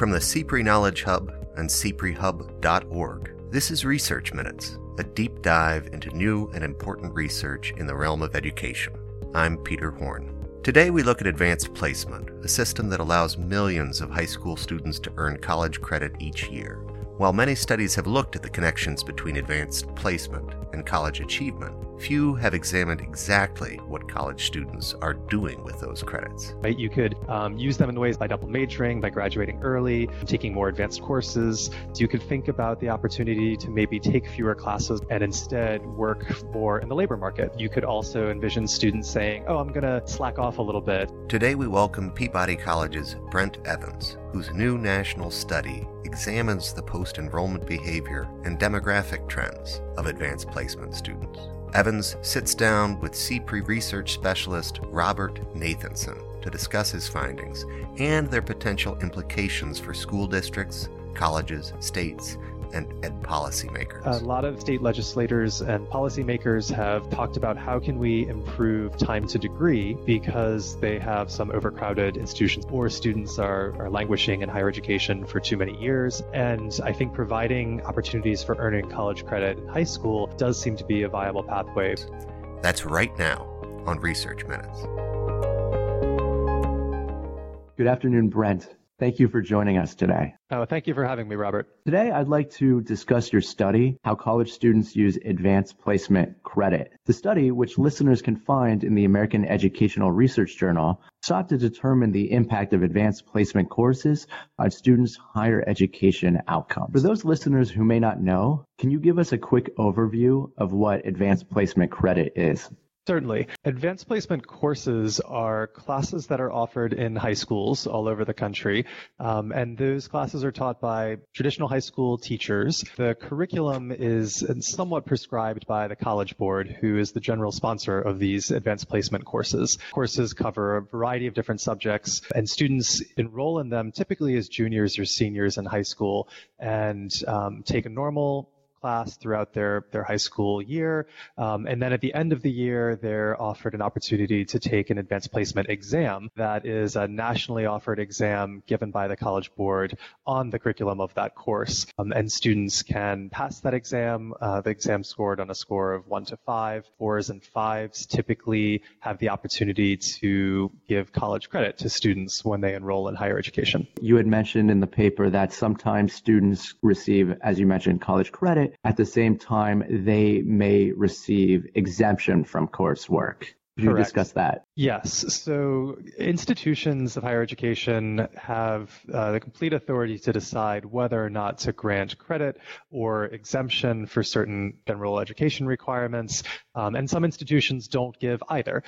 From the CPRE Knowledge Hub and CPREHub.org, this is Research Minutes, a deep dive into new and important research in the realm of education. I'm Peter Horn. Today we look at advanced placement, a system that allows millions of high school students to earn college credit each year. While many studies have looked at the connections between advanced placement and college achievement, few have examined exactly what college students are doing with those credits. Right, you could um, use them in ways by double majoring, by graduating early, taking more advanced courses. So you could think about the opportunity to maybe take fewer classes and instead work more in the labor market. You could also envision students saying, "Oh, I'm going to slack off a little bit." Today we welcome Peabody College's Brent Evans, whose new national study examines the post-enrollment behavior and demographic trends of advanced placement students. Evans sits down with CPRE research specialist Robert Nathanson to discuss his findings and their potential implications for school districts, colleges, states, and ed policymakers. A lot of state legislators and policymakers have talked about how can we improve time to degree because they have some overcrowded institutions or students are, are languishing in higher education for too many years. And I think providing opportunities for earning college credit in high school does seem to be a viable pathway. That's right now on Research Minutes. Good afternoon, Brent. Thank you for joining us today. Oh, thank you for having me, Robert. Today, I'd like to discuss your study, How College Students Use Advanced Placement Credit. The study, which listeners can find in the American Educational Research Journal, sought to determine the impact of advanced placement courses on students' higher education outcomes. For those listeners who may not know, can you give us a quick overview of what advanced placement credit is? Certainly. Advanced placement courses are classes that are offered in high schools all over the country. Um, and those classes are taught by traditional high school teachers. The curriculum is somewhat prescribed by the College Board, who is the general sponsor of these advanced placement courses. Courses cover a variety of different subjects, and students enroll in them typically as juniors or seniors in high school and um, take a normal class throughout their, their high school year. Um, and then at the end of the year, they're offered an opportunity to take an advanced placement exam that is a nationally offered exam given by the College Board on the curriculum of that course. Um, and students can pass that exam. Uh, the exam scored on a score of one to five. Fours and fives typically have the opportunity to give college credit to students when they enroll in higher education. You had mentioned in the paper that sometimes students receive, as you mentioned, college credit at the same time, they may receive exemption from coursework. Could you discuss that? Yes. So institutions of higher education have uh, the complete authority to decide whether or not to grant credit or exemption for certain general education requirements. Um, and some institutions don't give either.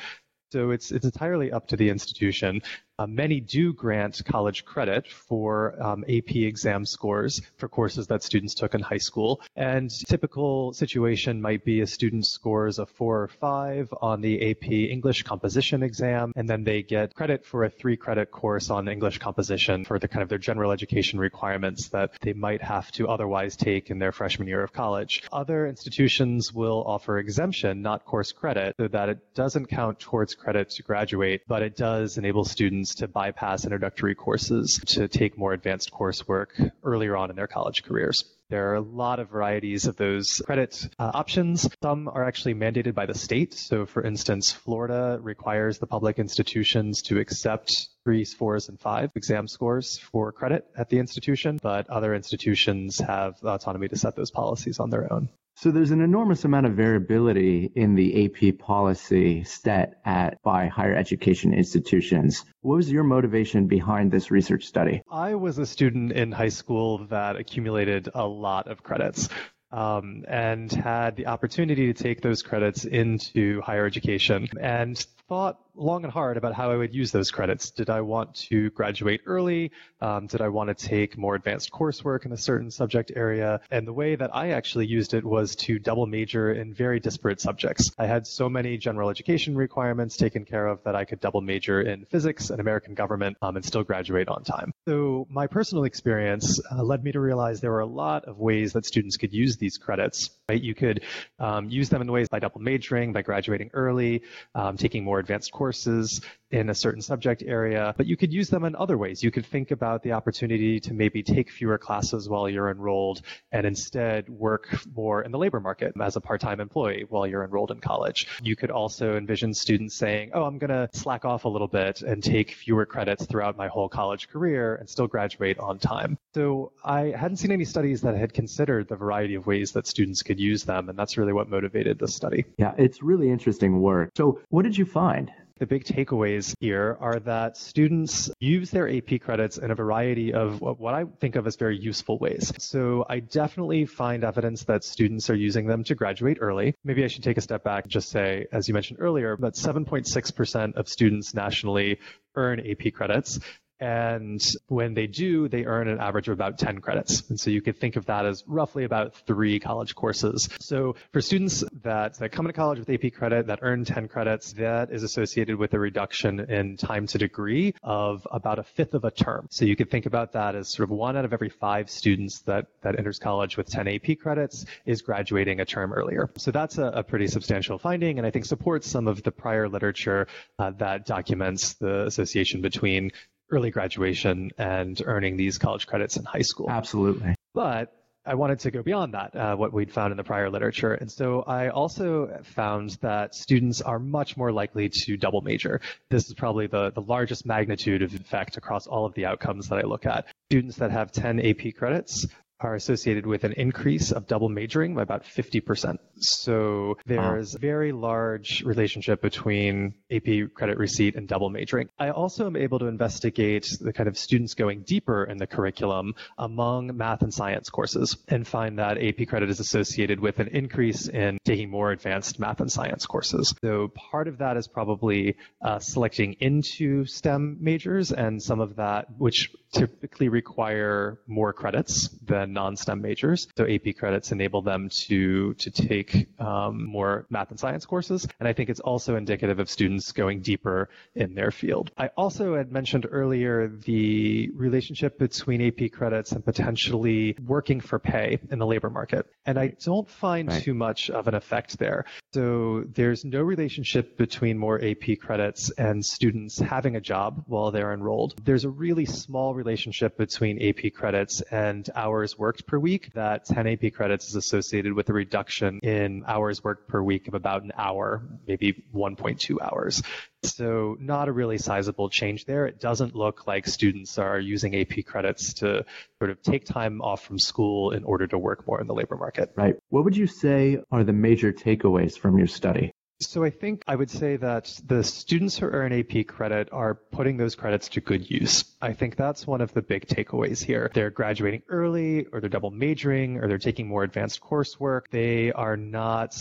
So it's it's entirely up to the institution. Uh, many do grant college credit for um, AP exam scores for courses that students took in high school. And typical situation might be a student scores a four or five on the AP English composition exam, and then they get credit for a three credit course on English composition for the kind of their general education requirements that they might have to otherwise take in their freshman year of college. Other institutions will offer exemption, not course credit, so that it doesn't count towards credit to graduate, but it does enable students students to bypass introductory courses to take more advanced coursework earlier on in their college careers. There are a lot of varieties of those credit uh, options. Some are actually mandated by the state. So, for instance, Florida requires the public institutions to accept threes, fours, and five exam scores for credit at the institution, but other institutions have autonomy to set those policies on their own. So there's an enormous amount of variability in the AP policy set at by higher education institutions. What was your motivation behind this research study? I was a student in high school that accumulated a lot of credits. Um, and had the opportunity to take those credits into higher education and thought long and hard about how I would use those credits. Did I want to graduate early? Um, did I want to take more advanced coursework in a certain subject area? And the way that I actually used it was to double major in very disparate subjects. I had so many general education requirements taken care of that I could double major in physics and American government um, and still graduate on time. So my personal experience uh, led me to realize there were a lot of ways that students could use these credits. Right? You could um, use them in ways by double majoring, by graduating early, um, taking more advanced courses, in a certain subject area, but you could use them in other ways. You could think about the opportunity to maybe take fewer classes while you're enrolled and instead work more in the labor market as a part-time employee while you're enrolled in college. You could also envision students saying, oh, I'm going to slack off a little bit and take fewer credits throughout my whole college career and still graduate on time. So I hadn't seen any studies that had considered the variety of ways that students could use them, and that's really what motivated this study. Yeah, it's really interesting work. So what did you find? The big takeaways here are that students use their AP credits in a variety of what I think of as very useful ways. So I definitely find evidence that students are using them to graduate early. Maybe I should take a step back and just say, as you mentioned earlier, that 7.6% of students nationally earn AP credits. And when they do, they earn an average of about 10 credits. And so you could think of that as roughly about three college courses. So for students that, that come into college with AP credit that earn 10 credits, that is associated with a reduction in time to degree of about a fifth of a term. So you could think about that as sort of one out of every five students that, that enters college with 10 AP credits is graduating a term earlier. So that's a, a pretty substantial finding and I think supports some of the prior literature uh, that documents the association between early graduation and earning these college credits in high school. Absolutely. But I wanted to go beyond that, uh, what we'd found in the prior literature. And so I also found that students are much more likely to double major. This is probably the, the largest magnitude of effect across all of the outcomes that I look at. Students that have 10 AP credits are associated with an increase of double majoring by about 50%. So there's a very large relationship between AP credit receipt and double majoring. I also am able to investigate the kind of students going deeper in the curriculum among math and science courses and find that AP credit is associated with an increase in taking more advanced math and science courses. So part of that is probably uh, selecting into STEM majors and some of that, which typically require more credits than non-STEM majors. So AP credits enable them to to take um, more math and science courses, and I think it's also indicative of students going deeper in their field. I also had mentioned earlier the relationship between AP credits and potentially working for pay in the labor market, and I don't find right. too much of an effect there. So there's no relationship between more AP credits and students having a job while they're enrolled. There's a really small relationship between AP credits and hours worked per week. That 10 AP credits is associated with a reduction in hours worked per week of about an hour, maybe 1.2 hours. So not a really sizable change there. It doesn't look like students are using AP credits to sort of take time off from school in order to work more in the labor market. Right. What would you say are the major takeaways from your study? So I think I would say that the students who earn AP credit are putting those credits to good use. I think that's one of the big takeaways here. They're graduating early or they're double majoring or they're taking more advanced coursework. They are not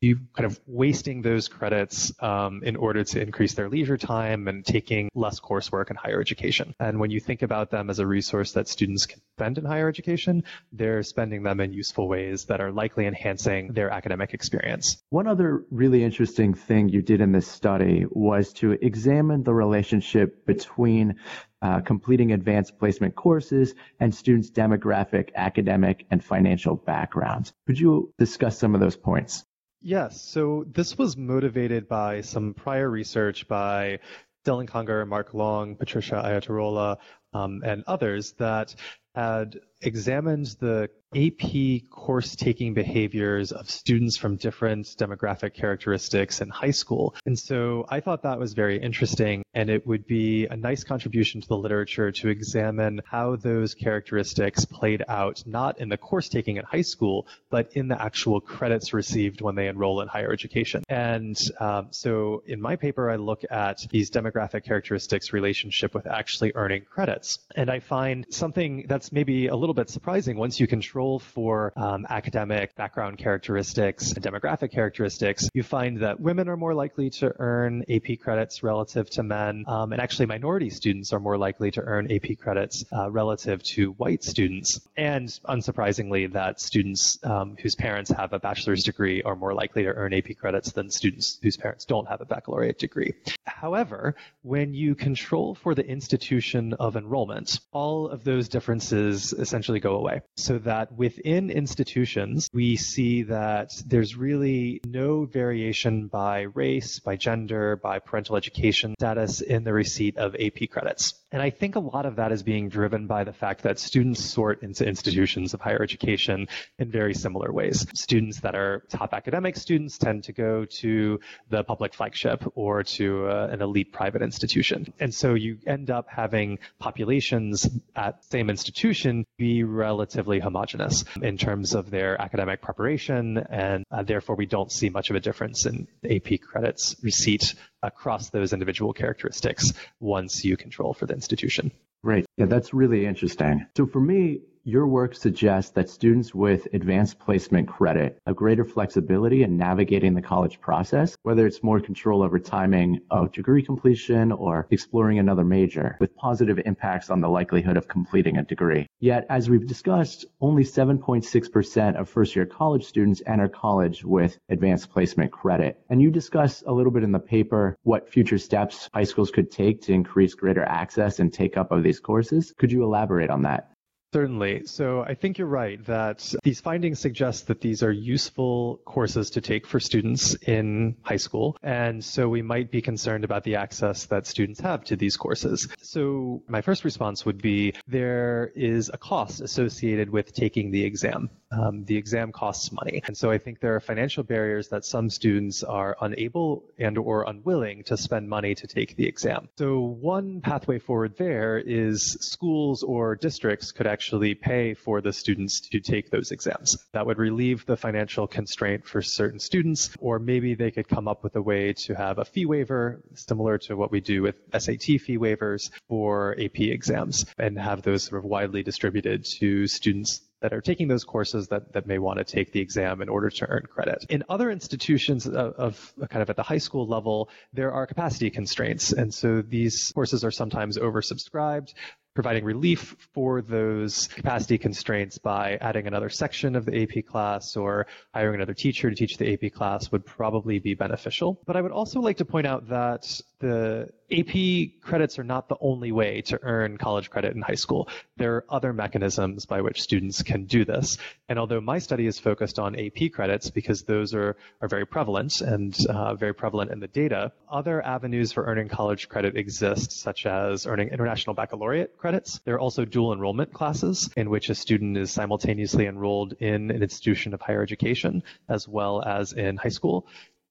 you kind of wasting those credits um, in order to increase their leisure time and taking less coursework in higher education. And when you think about them as a resource that students can spend in higher education, they're spending them in useful ways that are likely enhancing their academic experience. One other really interesting thing you did in this study was to examine the relationship between uh, completing advanced placement courses and students' demographic, academic, and financial backgrounds. Could you discuss some of those points? Yes. So this was motivated by some prior research by Dylan Conger, Mark Long, Patricia Iatarola, um, and others that had examined the AP course taking behaviors of students from different demographic characteristics in high school. And so I thought that was very interesting and it would be a nice contribution to the literature to examine how those characteristics played out not in the course taking in high school, but in the actual credits received when they enroll in higher education. And um, so in my paper, I look at these demographic characteristics relationship with actually earning credits. And I find something that's maybe a little bit surprising once you control for um, academic background characteristics and demographic characteristics, you find that women are more likely to earn AP credits relative to men, um, and actually minority students are more likely to earn AP credits uh, relative to white students. And unsurprisingly, that students um, whose parents have a bachelor's degree are more likely to earn AP credits than students whose parents don't have a baccalaureate degree. However, when you control for the institution of enrollment, all of those differences essentially go away so that that within institutions, we see that there's really no variation by race, by gender, by parental education status in the receipt of AP credits. And I think a lot of that is being driven by the fact that students sort into institutions of higher education in very similar ways. Students that are top academic students tend to go to the public flagship or to uh, an elite private institution. And so you end up having populations at same institution be relatively homogenous in terms of their academic preparation, and uh, therefore we don't see much of a difference in AP credits receipt across those individual characteristics once you control for the institution. Right. Yeah, that's really interesting. So for me, your work suggests that students with advanced placement credit have greater flexibility in navigating the college process, whether it's more control over timing of degree completion or exploring another major, with positive impacts on the likelihood of completing a degree. Yet, as we've discussed, only 7.6% of first year college students enter college with advanced placement credit. And you discuss a little bit in the paper what future steps high schools could take to increase greater access and take up of these courses. Could you elaborate on that? Certainly. So I think you're right that these findings suggest that these are useful courses to take for students in high school. And so we might be concerned about the access that students have to these courses. So my first response would be there is a cost associated with taking the exam. Um, the exam costs money. And so I think there are financial barriers that some students are unable and or unwilling to spend money to take the exam. So one pathway forward there is schools or districts could actually pay for the students to take those exams. That would relieve the financial constraint for certain students, or maybe they could come up with a way to have a fee waiver similar to what we do with SAT fee waivers for AP exams and have those sort of widely distributed to students that are taking those courses that, that may want to take the exam in order to earn credit. In other institutions of, of, kind of at the high school level, there are capacity constraints. And so these courses are sometimes oversubscribed providing relief for those capacity constraints by adding another section of the AP class or hiring another teacher to teach the AP class would probably be beneficial. But I would also like to point out that the AP credits are not the only way to earn college credit in high school. There are other mechanisms by which students can do this. And although my study is focused on AP credits because those are, are very prevalent and uh, very prevalent in the data, other avenues for earning college credit exist, such as earning international baccalaureate credits. There are also dual enrollment classes in which a student is simultaneously enrolled in an institution of higher education as well as in high school.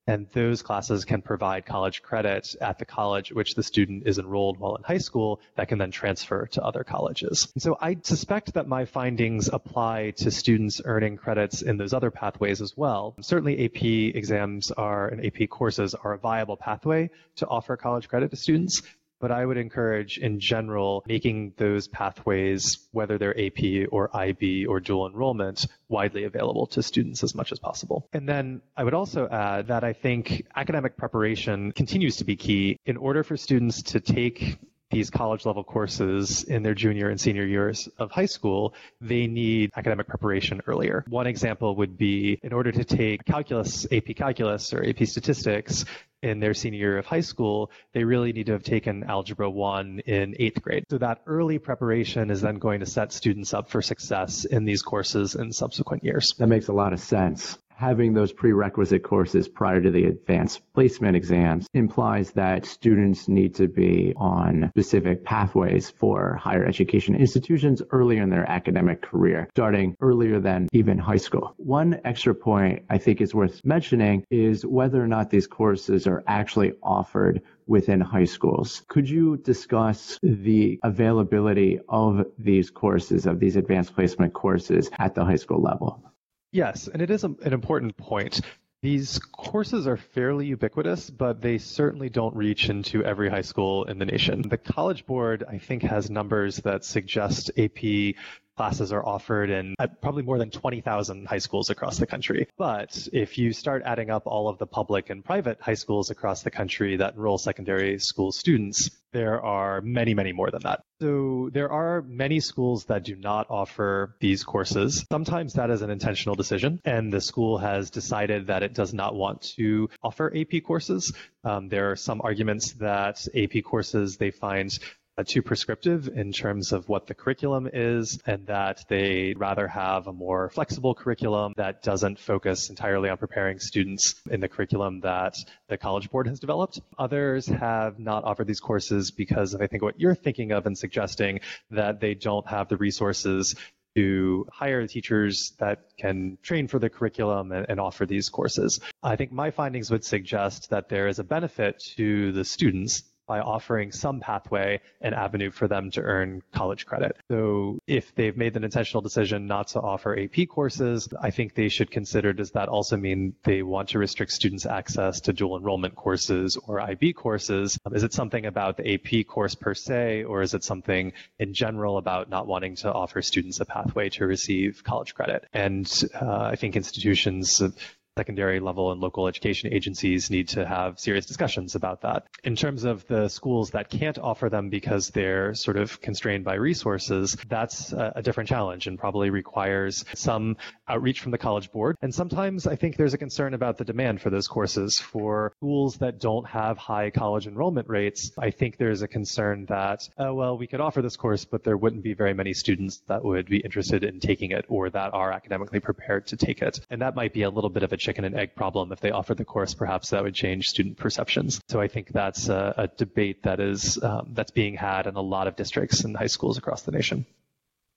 And those classes can provide college credit at the college which the student is enrolled while in high school that can then transfer to other colleges. And so I suspect that my findings apply to students earning credits in those other pathways as well. Certainly AP exams are and AP courses are a viable pathway to offer college credit to students, but I would encourage in general making those pathways, whether they're AP or IB or dual enrollment, widely available to students as much as possible. And then I would also add that I think academic preparation continues to be key in order for students to take these college level courses in their junior and senior years of high school, they need academic preparation earlier. One example would be in order to take calculus, AP calculus or AP statistics, in their senior year of high school, they really need to have taken Algebra 1 in eighth grade. So that early preparation is then going to set students up for success in these courses in subsequent years. That makes a lot of sense having those prerequisite courses prior to the advanced placement exams implies that students need to be on specific pathways for higher education institutions earlier in their academic career, starting earlier than even high school. One extra point I think is worth mentioning is whether or not these courses are actually offered within high schools. Could you discuss the availability of these courses, of these advanced placement courses at the high school level? Yes, and it is a, an important point. These courses are fairly ubiquitous, but they certainly don't reach into every high school in the nation. The College Board, I think, has numbers that suggest AP classes are offered in probably more than 20,000 high schools across the country. But if you start adding up all of the public and private high schools across the country that enroll secondary school students, there are many, many more than that. So there are many schools that do not offer these courses. Sometimes that is an intentional decision, and the school has decided that it does not want to offer AP courses. Um, there are some arguments that AP courses they find uh, Uh, too prescriptive in terms of what the curriculum is, and that they'd rather have a more flexible curriculum that doesn't focus entirely on preparing students in the curriculum that the College Board has developed. Others have not offered these courses because of, I think, what you're thinking of and suggesting that they don't have the resources to hire teachers that can train for the curriculum and, and, offer these courses. I think my findings would suggest that there is a benefit to the students by offering some pathway and avenue for them to earn college credit. So if they've made an intentional decision not to offer AP courses, I think they should consider does that also mean they want to restrict students' access to dual enrollment courses or IB courses? Is it something about the AP course per se, or is it something in general about not wanting to offer students a pathway to receive college credit? And uh, I think institutions secondary level and local education agencies need to have serious discussions about that. In terms of the schools that can't offer them because they're sort of constrained by resources, that's a, different challenge and probably requires some outreach from the college board. And sometimes I think there's a concern about the demand for those courses. For schools that don't have high college enrollment rates, I think there's a concern that, oh, well, we could offer this course, but there wouldn't be very many students that would be interested in taking it or that are academically prepared to take it. And that might be a little bit of a chicken and egg problem. If they offered the course, perhaps that would change student perceptions. So I think that's a, a debate that is um, that's being had in a lot of districts and high schools across the nation.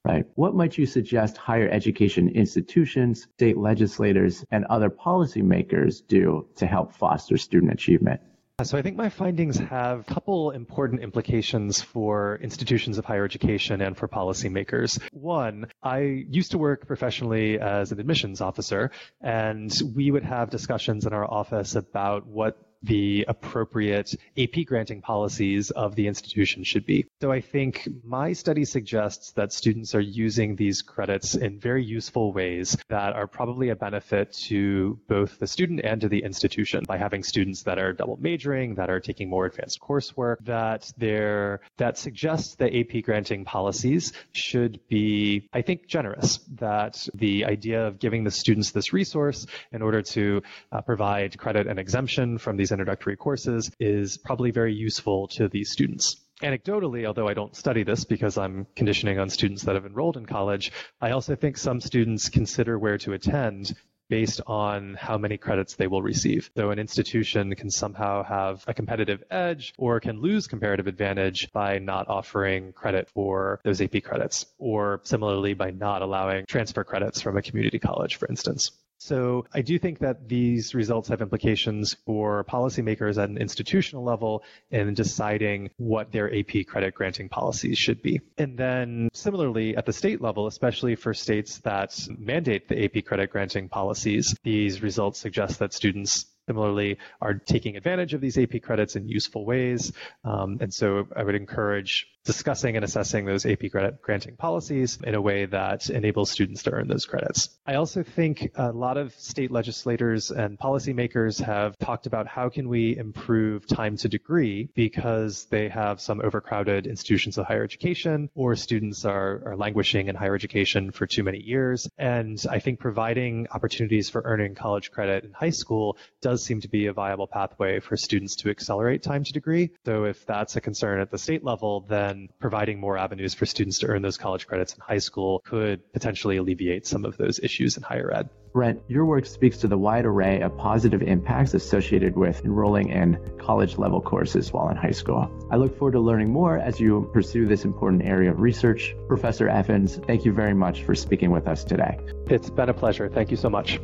Right. What might you suggest higher education institutions, state legislators, and other policymakers do to help foster student achievement? So I think my findings have a couple important implications for institutions of higher education and for policymakers. One, I used to work professionally as an admissions officer, and we would have discussions in our office about what the appropriate AP granting policies of the institution should be. So I think my study suggests that students are using these credits in very useful ways that are probably a benefit to both the student and to the institution by having students that are double majoring, that are taking more advanced coursework, that they're, that suggests that AP granting policies should be, I think, generous, that the idea of giving the students this resource in order to uh, provide credit and exemption from these these introductory courses is probably very useful to these students. Anecdotally, although I don't study this because I'm conditioning on students that have enrolled in college, I also think some students consider where to attend based on how many credits they will receive. So an institution can somehow have a competitive edge or can lose comparative advantage by not offering credit for those AP credits, or similarly by not allowing transfer credits from a community college, for instance. So I do think that these results have implications for policymakers at an institutional level in deciding what their AP credit granting policies should be. And then similarly at the state level, especially for states that mandate the AP credit granting policies, these results suggest that students similarly are taking advantage of these AP credits in useful ways. Um, and so I would encourage discussing and assessing those AP credit granting policies in a way that enables students to earn those credits. I also think a lot of state legislators and policymakers have talked about how can we improve time to degree because they have some overcrowded institutions of higher education or students are, are languishing in higher education for too many years. And I think providing opportunities for earning college credit in high school does seem to be a viable pathway for students to accelerate time to degree. So if that's a concern at the state level, then providing more avenues for students to earn those college credits in high school could potentially alleviate some of those issues in higher ed. Brent, your work speaks to the wide array of positive impacts associated with enrolling in college level courses while in high school. I look forward to learning more as you pursue this important area of research. Professor Evans, thank you very much for speaking with us today. It's been a pleasure. Thank you so much.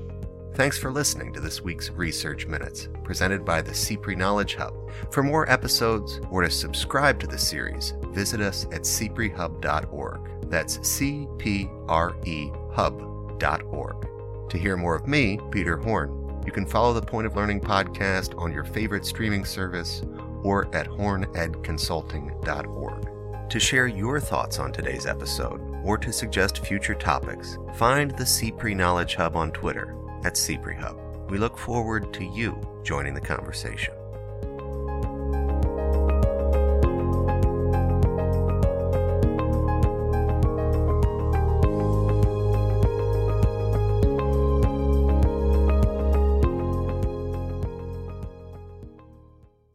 Thanks for listening to this week's Research Minutes, presented by the CPRE Knowledge Hub. For more episodes or to subscribe to the series, visit us at cprehub.org. That's C P R E hub.org. To hear more of me, Peter Horn, you can follow the Point of Learning podcast on your favorite streaming service or at hornedconsulting.org. To share your thoughts on today's episode or to suggest future topics, find the CPRE Knowledge Hub on Twitter at CPRE Hub. We look forward to you joining the conversation.